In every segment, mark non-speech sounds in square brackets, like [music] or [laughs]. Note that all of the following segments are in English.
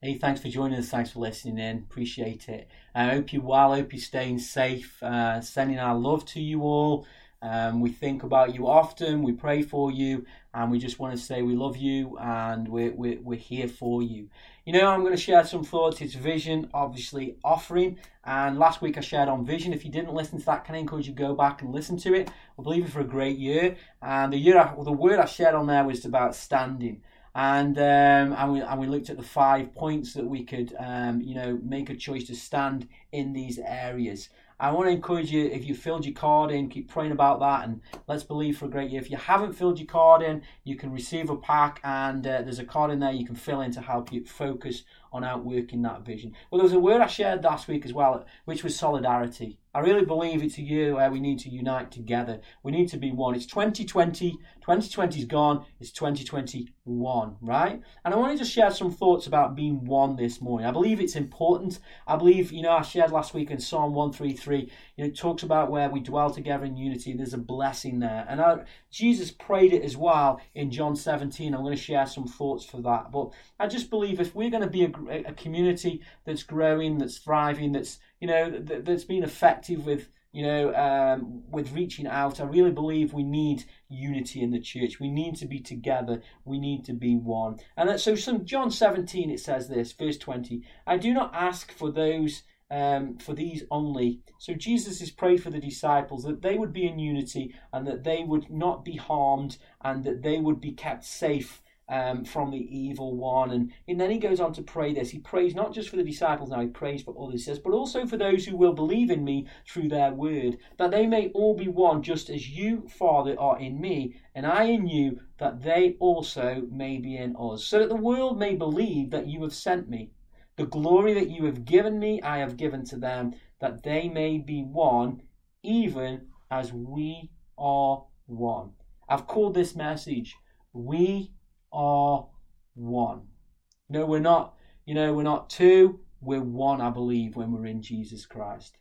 Hey, thanks for joining us. Thanks for listening in. Appreciate it. I hope you're well. Hope you're staying safe. Uh, sending our love to you all. Um, we think about you often. We pray for you, and we just want to say we love you and we're, we're, we're here for you. You know, I'm going to share some thoughts. It's vision, obviously, offering. And last week I shared on vision. If you didn't listen to that, can I encourage you to go back and listen to it? I believe it for a great year. And the year, I, well, the word I shared on there was about standing and um, and we and we looked at the five points that we could um, you know make a choice to stand in these areas. I want to encourage you if you filled your card in, keep praying about that, and let's believe for a great year. If you haven't filled your card in, you can receive a pack, and uh, there's a card in there you can fill in to help you focus on outworking that vision. Well, there was a word I shared last week as well, which was solidarity. I really believe it's a year where we need to unite together. We need to be one. It's 2020. 2020 is gone. It's 2021, right? And I wanted to share some thoughts about being one this morning. I believe it's important. I believe, you know, I shared last week in Psalm 133, you know, it talks about where we dwell together in unity. There's a blessing there. And I, Jesus prayed it as well in John 17. I'm going to share some thoughts for that. But I just believe if we're going to be a, a community that's growing, that's thriving, that's you know that, that's been effective with you know um, with reaching out, I really believe we need unity in the church. We need to be together. We need to be one. And so, some John 17 it says this, verse 20. I do not ask for those um, for these only. So Jesus has prayed for the disciples that they would be in unity and that they would not be harmed and that they would be kept safe um, from the evil one. And, and then he goes on to pray this. He prays not just for the disciples now, he prays for others, he says, but also for those who will believe in me through their word, that they may all be one, just as you, Father, are in me, and I in you, that they also may be in us, so that the world may believe that you have sent me. The glory that you have given me, I have given to them, that they may be one, even as we are one. I've called this message, We Are One. No, we're not, you know, we're not two, we're one, I believe, when we're in Jesus Christ.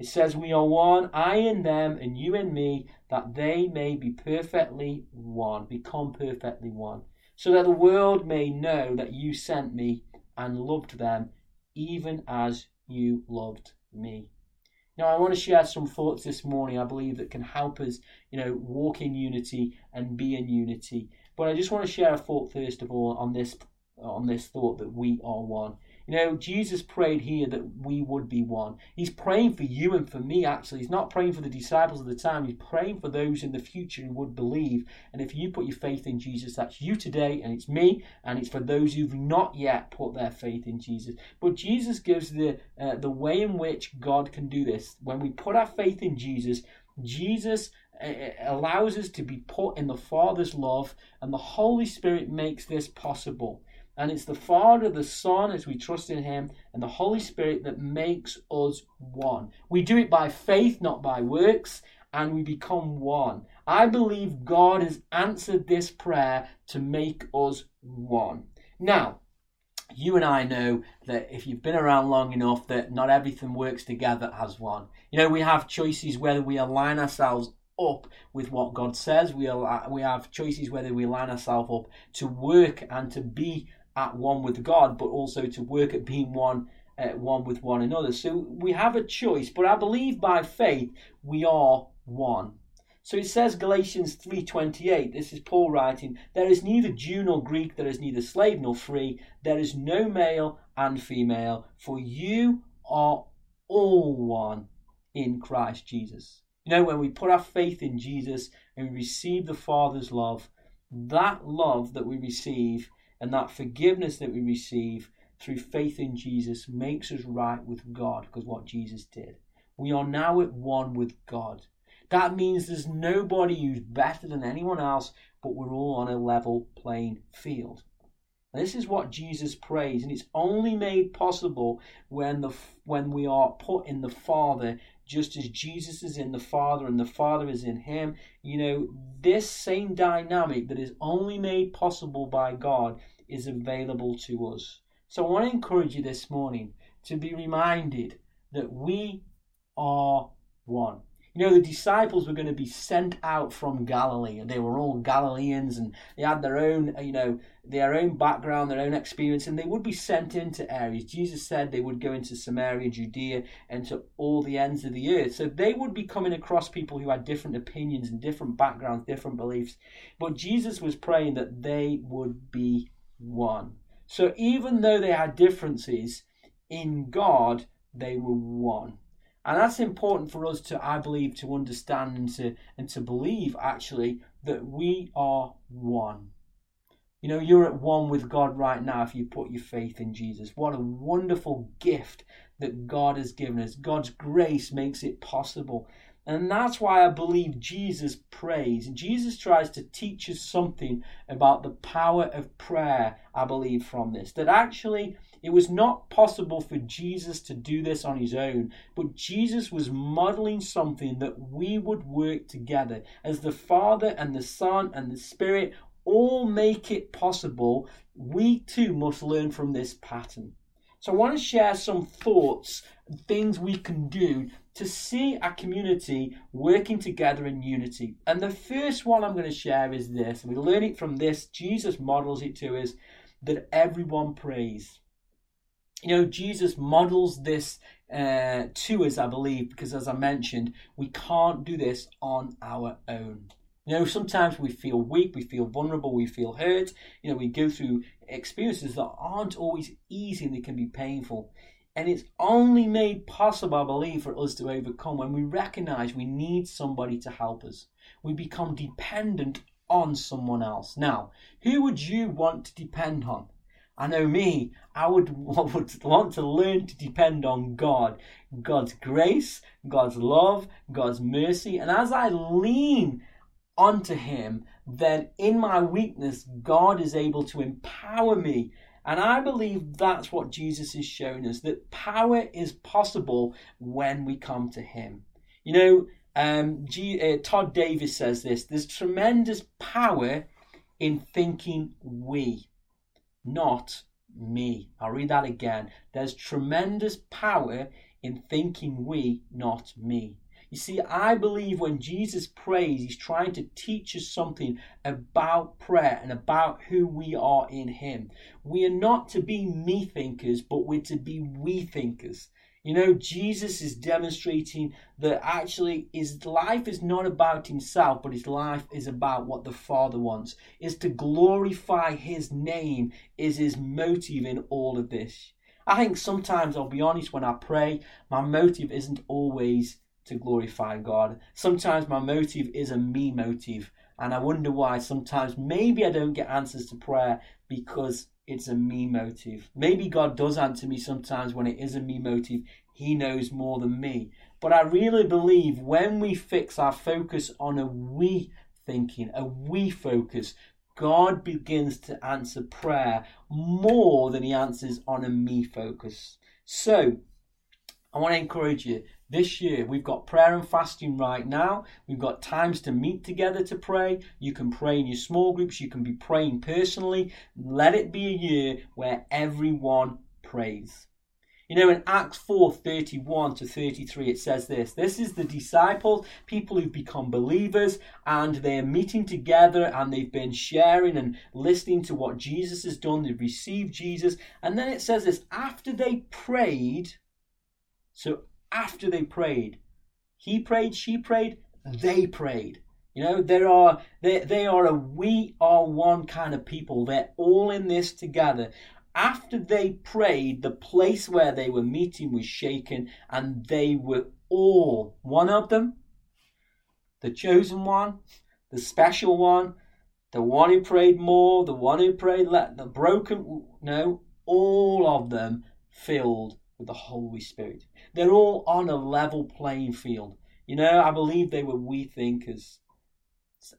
It says, We are one, I in them, and you in me, that they may be perfectly one, become perfectly one, so that the world may know that you sent me and loved them even as you loved me. Now, I want to share some thoughts this morning I believe that can help us, you know, walk in unity and be in unity. But I just want to share a thought first of all on this on this thought that we are one. You know, Jesus prayed here that we would be one. He's praying for you and for me, actually. He's not praying for the disciples of the time. He's praying for those in the future who would believe. And if you put your faith in Jesus, that's you today, and it's me, and it's for those who've not yet put their faith in Jesus. But Jesus gives the, uh, the way in which God can do this. When we put our faith in Jesus, Jesus uh, uh, allows us to be put in the Father's love, and the Holy Spirit makes this possible. And it's the Father, the Son, as we trust in Him, and the Holy Spirit that makes us one. We do it by faith, not by works, and we become one. I believe God has answered this prayer to make us one. Now, you and I know that if you've been around long enough, that not everything works together as one. You know, we have choices whether we align ourselves up with what God says. We, we have choices whether we line ourselves up to work and to be at one with God, but also to work at being one uh, one with one another. So we have a choice, but I believe by faith we are one. So it says Galatians 3:28. This is Paul writing, there is neither Jew nor Greek, there is neither slave nor free, there is no male and female, for you are all one in Christ Jesus. You know, when we put our faith in Jesus and we receive the Father's love, that love that we receive and that forgiveness that we receive through faith in Jesus makes us right with God because what Jesus did. We are now at one with God. That means there's nobody who's better than anyone else, but we're all on a level playing field. This is what Jesus prays, and it's only made possible when the when we are put in the Father, just as Jesus is in the Father and the Father is in Him. You know, this same dynamic that is only made possible by God is available to us. So I want to encourage you this morning to be reminded that we are one. You know, the disciples were going to be sent out from Galilee, and they were all Galileans, and they had their own, you know, their own background, their own experience, and they would be sent into areas. Jesus said they would go into Samaria, Judea, and to all the ends of the earth. So they would be coming across people who had different opinions and different backgrounds, different beliefs. But Jesus was praying that they would be one. So even though they had differences, in God they were one. And that's important for us to, I believe, to understand and to and to believe actually that we are one. You know, you're at one with God right now if you put your faith in Jesus. What a wonderful gift that God has given us. God's grace makes it possible. And that's why I believe Jesus prays. Jesus tries to teach us something about the power of prayer, I believe, from this. That actually it was not possible for Jesus to do this on his own, but Jesus was modeling something that we would work together as the Father and the Son and the Spirit all make it possible. We too must learn from this pattern. So I want to share some thoughts, things we can do to see a community working together in unity. And the first one I'm going to share is this. We learn it from this. Jesus models it to us that everyone prays. You know, Jesus models this uh, to us, I believe, because as I mentioned, we can't do this on our own. You know, sometimes we feel weak, we feel vulnerable, we feel hurt. You know, we go through experiences that aren't always easy and they can be painful. And it's only made possible, I believe, for us to overcome when we recognize we need somebody to help us. We become dependent on someone else. Now, who would you want to depend on? I know me, I would, [laughs] would want to learn to depend on God, God's grace, God's love, God's mercy. And as I lean onto Him, then in my weakness, God is able to empower me. And I believe that's what Jesus is showing us that power is possible when we come to Him. You know, um, G, uh, Todd Davis says this there's tremendous power in thinking we, not me. I'll read that again. There's tremendous power in thinking we, not me. You see, I believe when Jesus prays, he's trying to teach us something about prayer and about who we are in him. We are not to be me thinkers, but we're to be we thinkers. You know, Jesus is demonstrating that actually his life is not about himself, but his life is about what the Father wants. Is to glorify his name is his motive in all of this. I think sometimes, I'll be honest, when I pray, my motive isn't always to glorify God. Sometimes my motive is a me motive, and I wonder why sometimes maybe I don't get answers to prayer because it's a me motive. Maybe God does answer me sometimes when it is a me motive. He knows more than me. But I really believe when we fix our focus on a we thinking, a we focus, God begins to answer prayer more than he answers on a me focus. So, I want to encourage you this year. We've got prayer and fasting right now. We've got times to meet together to pray. You can pray in your small groups, you can be praying personally. Let it be a year where everyone prays. You know, in Acts 4 31 to 33, it says this This is the disciples, people who've become believers, and they're meeting together and they've been sharing and listening to what Jesus has done. They've received Jesus. And then it says this after they prayed, so after they prayed, he prayed, she prayed, they prayed. You know, there are they, they are a we are one kind of people. They're all in this together. After they prayed, the place where they were meeting was shaken, and they were all one of them, the chosen one, the special one, the one who prayed more, the one who prayed less, the broken, no, all of them filled with the Holy Spirit. They're all on a level playing field. You know, I believe they were we thinkers.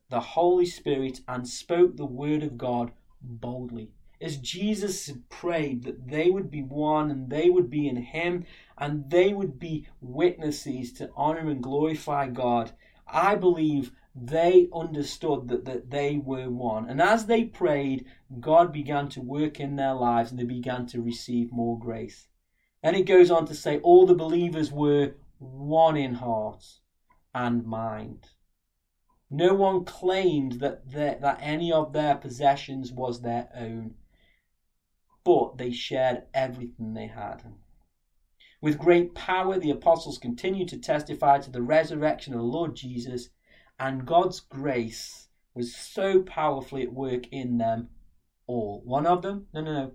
The Holy Spirit and spoke the word of God boldly. As Jesus prayed that they would be one and they would be in Him and they would be witnesses to honor and glorify God, I believe they understood that, that they were one. And as they prayed, God began to work in their lives and they began to receive more grace. And it goes on to say, all the believers were one in heart and mind. No one claimed that, that any of their possessions was their own, but they shared everything they had. With great power, the apostles continued to testify to the resurrection of the Lord Jesus, and God's grace was so powerfully at work in them all. One of them? No, no, no.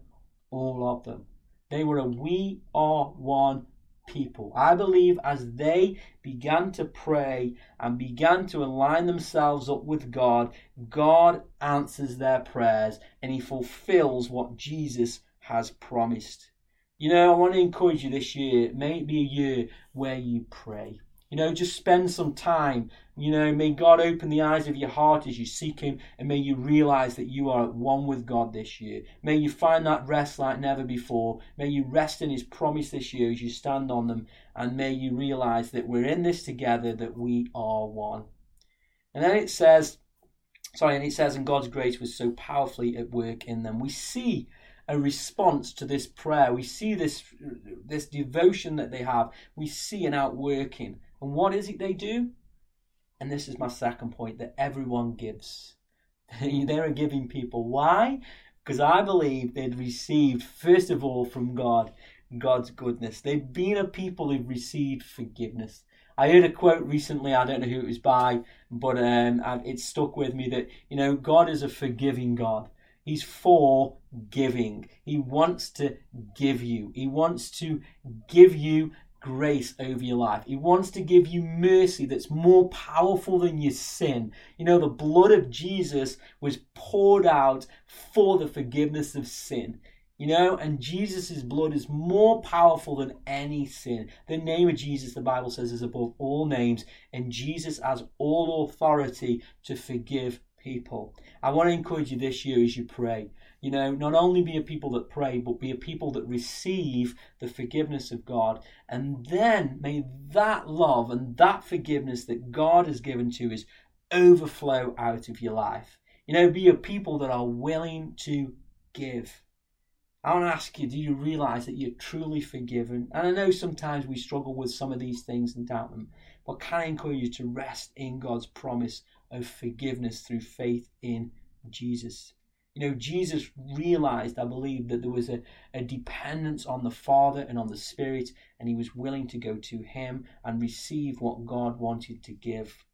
All of them. They were a we are one people. I believe as they began to pray and began to align themselves up with God, God answers their prayers and He fulfills what Jesus has promised. You know, I want to encourage you this year, may it be a year where you pray. You know, just spend some time. You know, may God open the eyes of your heart as you seek Him, and may you realize that you are one with God this year. May you find that rest like never before. May you rest in His promise this year as you stand on them, and may you realize that we're in this together, that we are one. And then it says, sorry, and it says, and God's grace was so powerfully at work in them. We see a response to this prayer. We see this this devotion that they have. We see an outworking. And what is it they do? And this is my second point that everyone gives. [laughs] They're giving people. Why? Because I believe they'd received, first of all, from God, God's goodness. They've been a people who've received forgiveness. I heard a quote recently, I don't know who it was by, but um, it stuck with me that, you know, God is a forgiving God. He's for giving. He wants to give you. He wants to give you grace over your life. He wants to give you mercy that's more powerful than your sin. You know, the blood of Jesus was poured out for the forgiveness of sin. You know, and Jesus' blood is more powerful than any sin. The name of Jesus, the Bible says, is above all names, and Jesus has all authority to forgive people. I want to encourage you this year as you pray. You know, not only be a people that pray, but be a people that receive the forgiveness of God. And then may that love and that forgiveness that God has given to us overflow out of your life. You know, be a people that are willing to give. I want to ask you, do you realize that you're truly forgiven? And I know sometimes we struggle with some of these things and doubt them, but can I encourage you to rest in God's promise of forgiveness through faith in Jesus? You know, Jesus realized, I believe, that there was a, a dependence on the Father and on the Spirit, and he was willing to go to him and receive what God wanted to give.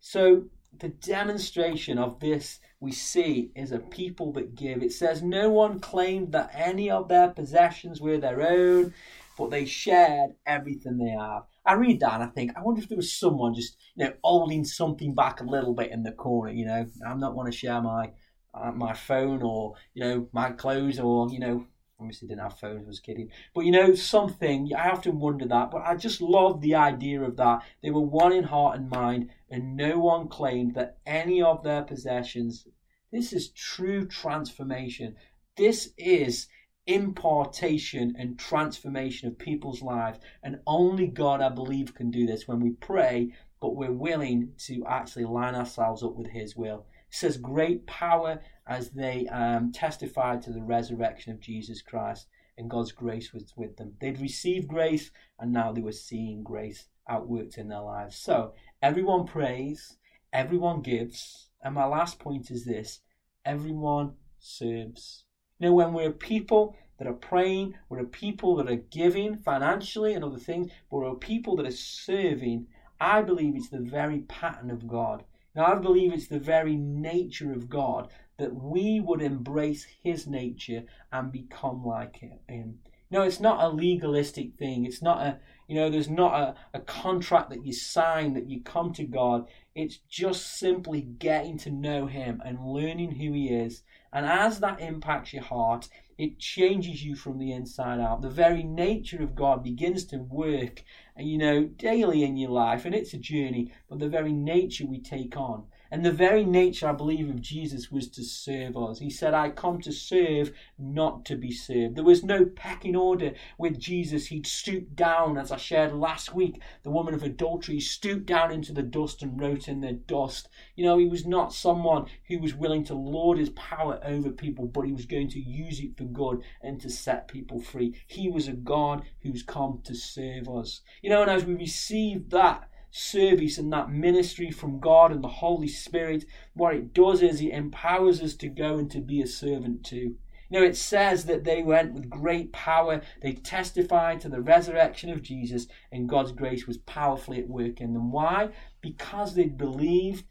So, the demonstration of this we see is a people that give. It says, No one claimed that any of their possessions were their own, but they shared everything they have. I read that and I think, I wonder if there was someone just, you know, holding something back a little bit in the corner, you know. I'm not want to share my Uh, my phone or you know my clothes or you know obviously didn't have phones I was kidding but you know something I often wonder that but I just love the idea of that. They were one in heart and mind and no one claimed that any of their possessions this is true transformation. This is impartation and transformation of people's lives and only God I believe can do this when we pray but we're willing to actually line ourselves up with his will says great power as they um, testified to the resurrection of Jesus Christ, and God's grace was with them. They'd received grace, and now they were seeing grace outworked in their lives. So everyone prays, everyone gives, and my last point is this: everyone serves. You know, when we're people that are praying, we're a people that are giving financially and other things, but we're a people that are serving. I believe it's the very pattern of God. Now, I believe it's the very nature of God that we would embrace His nature and become like Him. No, it's not a legalistic thing. It's not a, you know, there's not a, a contract that you sign that you come to God. It's just simply getting to know Him and learning who He is. And as that impacts your heart, it changes you from the inside out. The very nature of God begins to work and you know, daily in your life, and it's a journey, but the very nature we take on and the very nature, I believe, of Jesus was to serve us. He said, I come to serve, not to be served. There was no pecking order with Jesus. He'd stoop down, as I shared last week. The woman of adultery stooped down into the dust and wrote in the dust. You know, he was not someone who was willing to lord his power over people, but he was going to use it for good and to set people free. He was a God who's come to serve us. You know, and as we receive that, service and that ministry from God and the Holy Spirit, what it does is it empowers us to go and to be a servant too. You know, it says that they went with great power. They testified to the resurrection of Jesus, and God's grace was powerfully at work in them. Why? Because they'd believed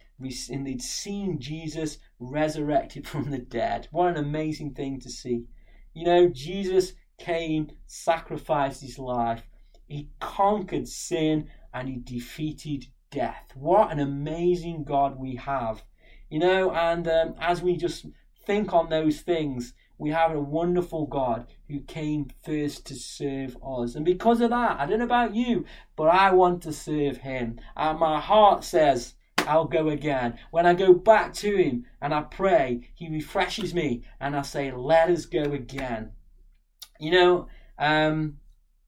and they'd seen Jesus resurrected [laughs] from the dead. What an amazing thing to see. You know, Jesus came, sacrificed his life, he conquered sin, and he defeated death. What an amazing God we have. You know, and um, as we just think on those things, we have a wonderful God who came first to serve us. And because of that, I don't know about you, but I want to serve him. And my heart says, I'll go again. When I go back to him and I pray, he refreshes me and I say, let us go again. You know, um,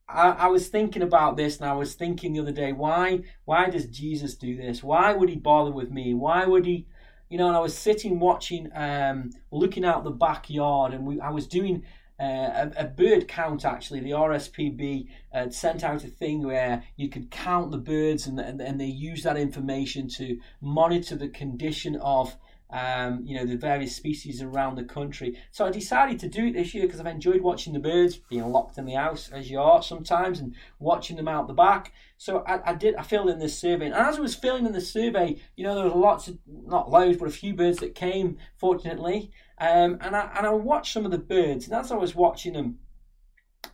I, I, was thinking about this and I was thinking the other day, why why does Jesus do this? Why would he bother with me? Why would he you know, and I was sitting watching, um, looking out the backyard, and we, I was doing uh, a, a, bird count actually. The RSPB uh, sent out a thing where you could count the birds, and, and, and they use that information to monitor the condition of um, you know, the various species around the country. So I decided to do it this year because I've enjoyed watching the birds being locked in the house, as you are sometimes, and watching them out the back. So I, I did. I filled in this survey, and as I was filling in the survey, you know, there was lots of, not loads, but a few birds that came, fortunately. Um, and I and I watched some of the birds, and as I was watching them,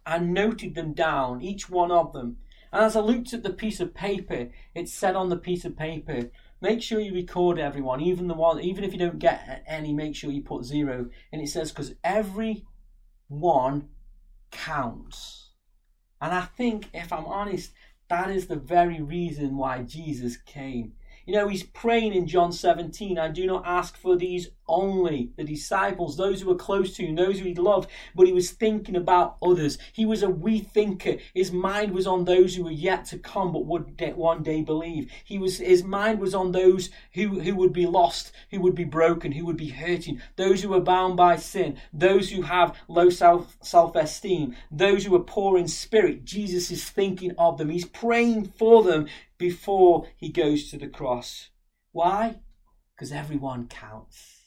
I noted them down, each one of them. And as I looked at the piece of paper, it said on the piece of paper, Make sure you record everyone, even the one, even if you don't get any, make sure you put zero. And it says because every one counts. And I think, if I'm honest, that is the very reason why Jesus came. You know, he's praying in John 17, I do not ask for these only, the disciples, those who were close to him, those who he loved, but he was thinking about others. He was a we thinker. His mind was on those who were yet to come but would one day believe. He was his mind was on those who, who would be lost, who would be broken, who would be hurting, those who were bound by sin, those who have low self self esteem, those who are poor in spirit. Jesus is thinking of them. He's praying for them before he goes to the cross. Why? Because everyone counts.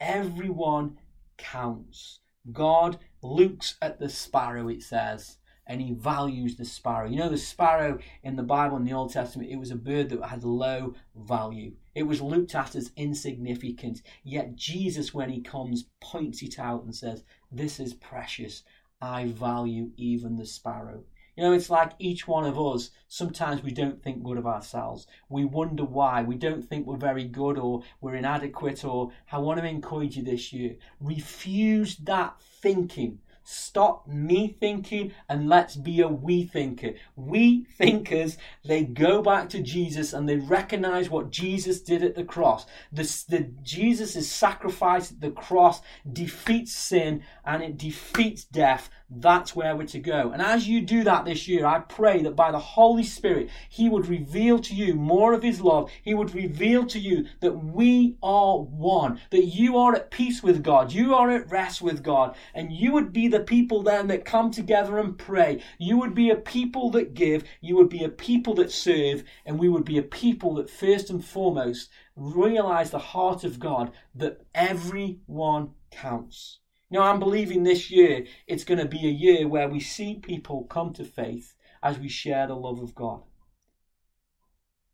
Everyone counts. God looks at the sparrow, it says, and he values the sparrow. You know, the sparrow in the Bible in the Old Testament, it was a bird that had low value. It was looked at as insignificant. Yet Jesus, when he comes, points it out and says, This is precious. I value even the sparrow. You know, it's like each one of us, sometimes we don't think good of ourselves. We wonder why. We don't think we're very good or we're inadequate or I want to encourage you this year. Refuse that thinking Stop me thinking and let's be a we thinker. We thinkers, they go back to Jesus and they recognize what Jesus did at the cross. The, the Jesus' sacrifice at the cross defeats sin and it defeats death. That's where we're to go. And as you do that this year, I pray that by the Holy Spirit, He would reveal to you more of His love. He would reveal to you that we are one, that you are at peace with God, you are at rest with God, and you would be the the people then that come together and pray. You would be a people that give, you would be a people that serve, and we would be a people that first and foremost realize the heart of God that everyone counts. Now, I'm believing this year it's going to be a year where we see people come to faith as we share the love of God.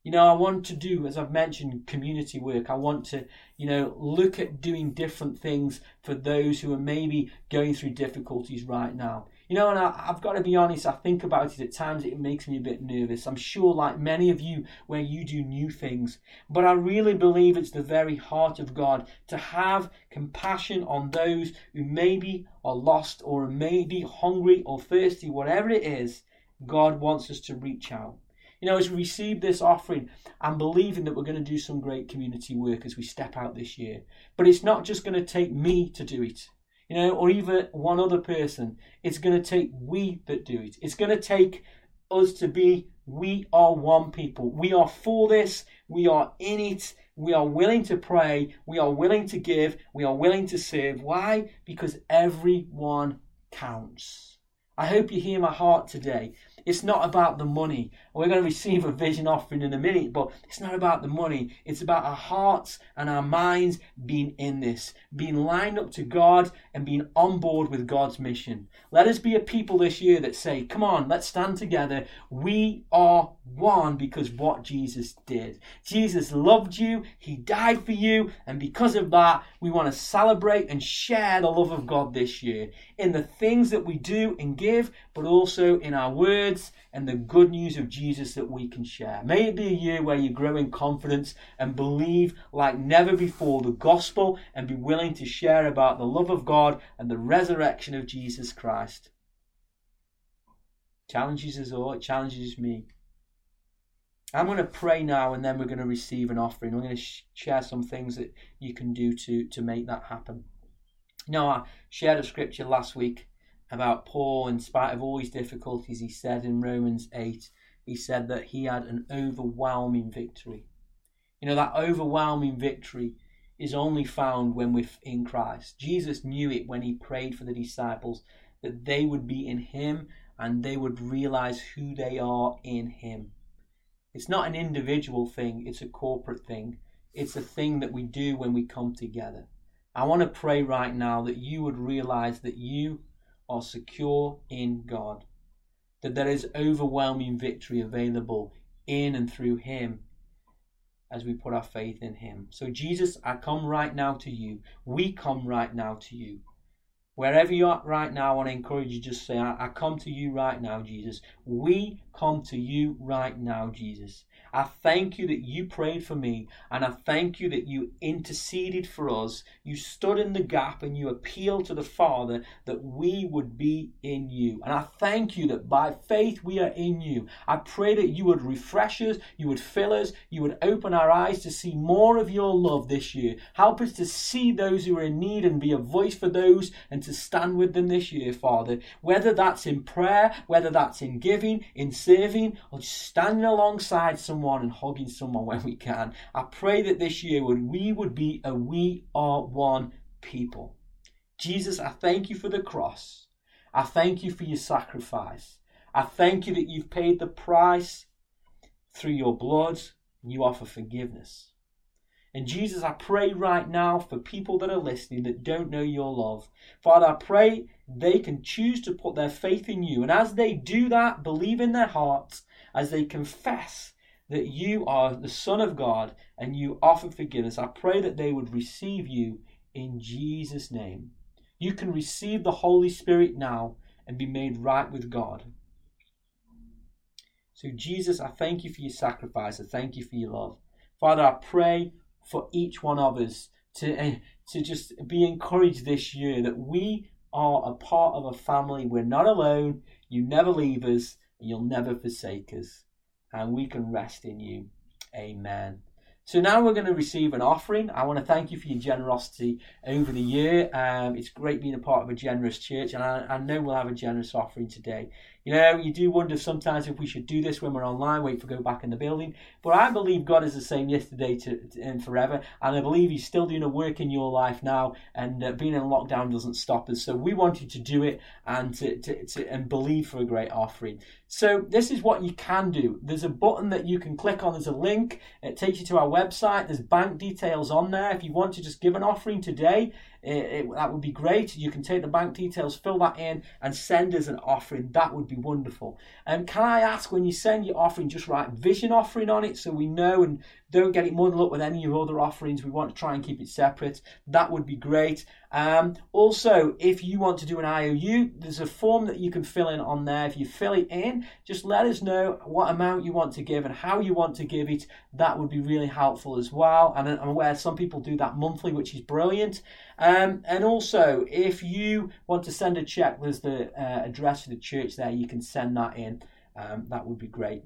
You know, I want to do, as I've mentioned, community work. I want to, you know, look at doing different things for those who are maybe going through difficulties right now. You know, and I, have got to be honest, I think about it at times, it makes me a bit nervous. I'm sure, like many of you, where you do new things. But I really believe it's the very heart of God to have compassion on those who maybe are lost or maybe hungry or thirsty, whatever it is. God wants us to reach out. You know, as we receive this offering, I'm believing that we're going to do some great community work as we step out this year. But it's not just going to take me to do it, you know, or even one other person. It's going to take we that do it. It's going to take us to be, we are one people. We are for this. We are in it. We are willing to pray. We are willing to give. We are willing to serve. Why? Because everyone counts. I hope you hear my heart today. It's not about the money. We're going to receive a vision offering in a minute, but it's not about the money. It's about our hearts and our minds being in this, being lined up to God and being on board with God's mission. Let us be a people this year that say, Come on, let's stand together. We are one because what Jesus did. Jesus loved you, He died for you, and because of that, we want to celebrate and share the love of God this year in the things that we do and give, but also in our words and the good news of Jesus that we can share. May it be a year where you grow in confidence and believe like never before the gospel and be willing to share about the love of God and the resurrection of Jesus Christ. Challenges us all, it challenges me. I'm going to pray now and then we're going to receive an offering. I'm going to sh- share some things that you can do to, to make that happen. Now, I shared a scripture last week about Paul, in spite of all his difficulties, he said in Romans 8, he said that he had an overwhelming victory. You know, that overwhelming victory is only found when we're in Christ. Jesus knew it when he prayed for the disciples that they would be in him and they would realize who they are in him. It's not an individual thing, it's a corporate thing. It's a thing that we do when we come together. I want to pray right now that you would realize that you are secure in God, that there is overwhelming victory available in and through Him as we put our faith in Him. So, Jesus, I come right now to you. We come right now to you. Wherever you are right now, I want to encourage you just say, I, I come to you right now, Jesus. We come to you right now, Jesus. I thank you that you prayed for me, and I thank you that you interceded for us. You stood in the gap and you appealed to the Father that we would be in you. And I thank you that by faith we are in you. I pray that you would refresh us, you would fill us, you would open our eyes to see more of your love this year. Help us to see those who are in need and be a voice for those and to stand with them this year, Father. Whether that's in prayer, whether that's in giving, in serving, or just standing alongside someone and hugging someone [laughs] when we can. I pray that this year would we would be a we are one people. Jesus, I thank you for the cross. I thank you for your sacrifice. I thank you that you've paid the price through your blood and you offer forgiveness. And Jesus, I pray right now for people that are listening that don't know your love. Father, I pray they can choose to put their faith in you. And as they do that, believe in their hearts, as they confess that you are the Son of God and you offer forgiveness. I pray that they would receive you in Jesus' name. You can receive the Holy Spirit now and be made right with God. So, Jesus, I thank you for your sacrifice. I thank you for your love. Father, I pray for each one of us to, uh, to just be encouraged this year that we are a part of a family. We're not alone. You never leave us, and you'll never forsake us and we can rest in you. Amen. So now we're going to receive an offering. I want to thank you for your generosity over the year. Um, it's great being a part of a generous church, and I, I, know we'll have a generous offering today. You know, you do wonder sometimes if we should do this when we're online, wait for go back in the building. But I believe God is the same yesterday to, to and forever, and I believe He's still doing a work in your life now. And uh, being in lockdown doesn't stop us. So we wanted to do it and to, to, to and believe for a great offering. So this is what you can do. There's a button that you can click on. There's a link. It takes you to our website. There's bank details on there. If you want to just give an offering today, it, it, that would be great. You can take the bank details, fill that in, and send us an offering. That would be wonderful. And um, can I ask when you send your offering, just write vision offering on it so we know and don't get it muddled up with any of other offerings. We want to try and keep it separate. That would be great. Um, also, if you want to do an IOU, there's a form that you can fill in on there. If you fill it in, just let us know what amount you want to give and how you want to give it. That would be really helpful as well. And I'm aware some people do that monthly, which is brilliant. Um, and also, if you want to send a check, there's the uh, address for the church there. You can send that in. Um, that would be great.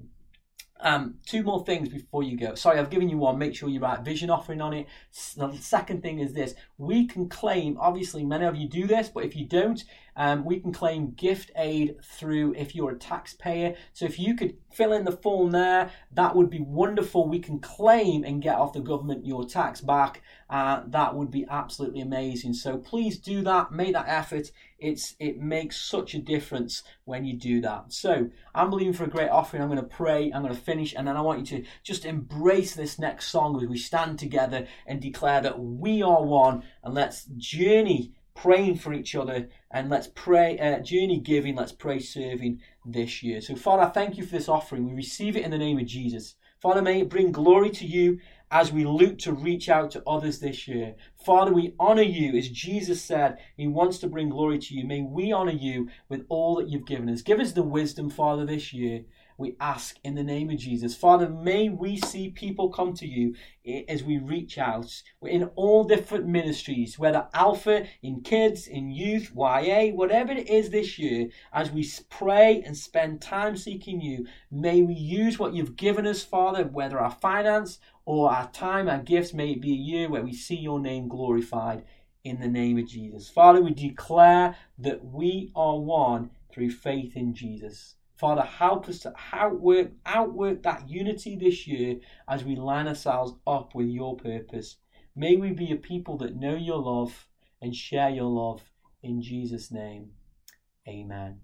Um, two more things before you go. Sorry, I've given you one. Make sure you write vision offering on it. The second thing is this: we can claim. Obviously, many of you do this, but if you don't, um, we can claim gift aid through if you're a taxpayer. So if you could fill in the form there, that would be wonderful. We can claim and get off the government your tax back. Uh, that would be absolutely amazing. So please do that. Make that effort. It's it makes such a difference when you do that. So I'm believing for a great offering. I'm going to pray. I'm going to finish, and then I want you to just embrace this next song as we stand together and declare that we are one, and let's journey praying for each other and let's pray uh, journey giving let's pray serving this year so father i thank you for this offering we receive it in the name of jesus father may it bring glory to you as we look to reach out to others this year. Father, we honor you as Jesus said he wants to bring glory to you. May we honor you with all that you've given us. Give us the wisdom, Father, this year. We ask in the name of Jesus. Father, may we see people come to you eh, as we reach out. In all different ministries, whether Alpha, in kids, in youth, YA, whatever it is this year, as we pray and spend time seeking you, may we use what you've given us, Father, whether our finance or our time, our gifts, may it be a year where we see your name glorified in the name of Jesus. Father, we declare that we are one through faith in Jesus. Father, help us to outwork, outwork that unity this year as we line ourselves up with your purpose. May we be a people that know your love and share your love in Jesus' name. Amen.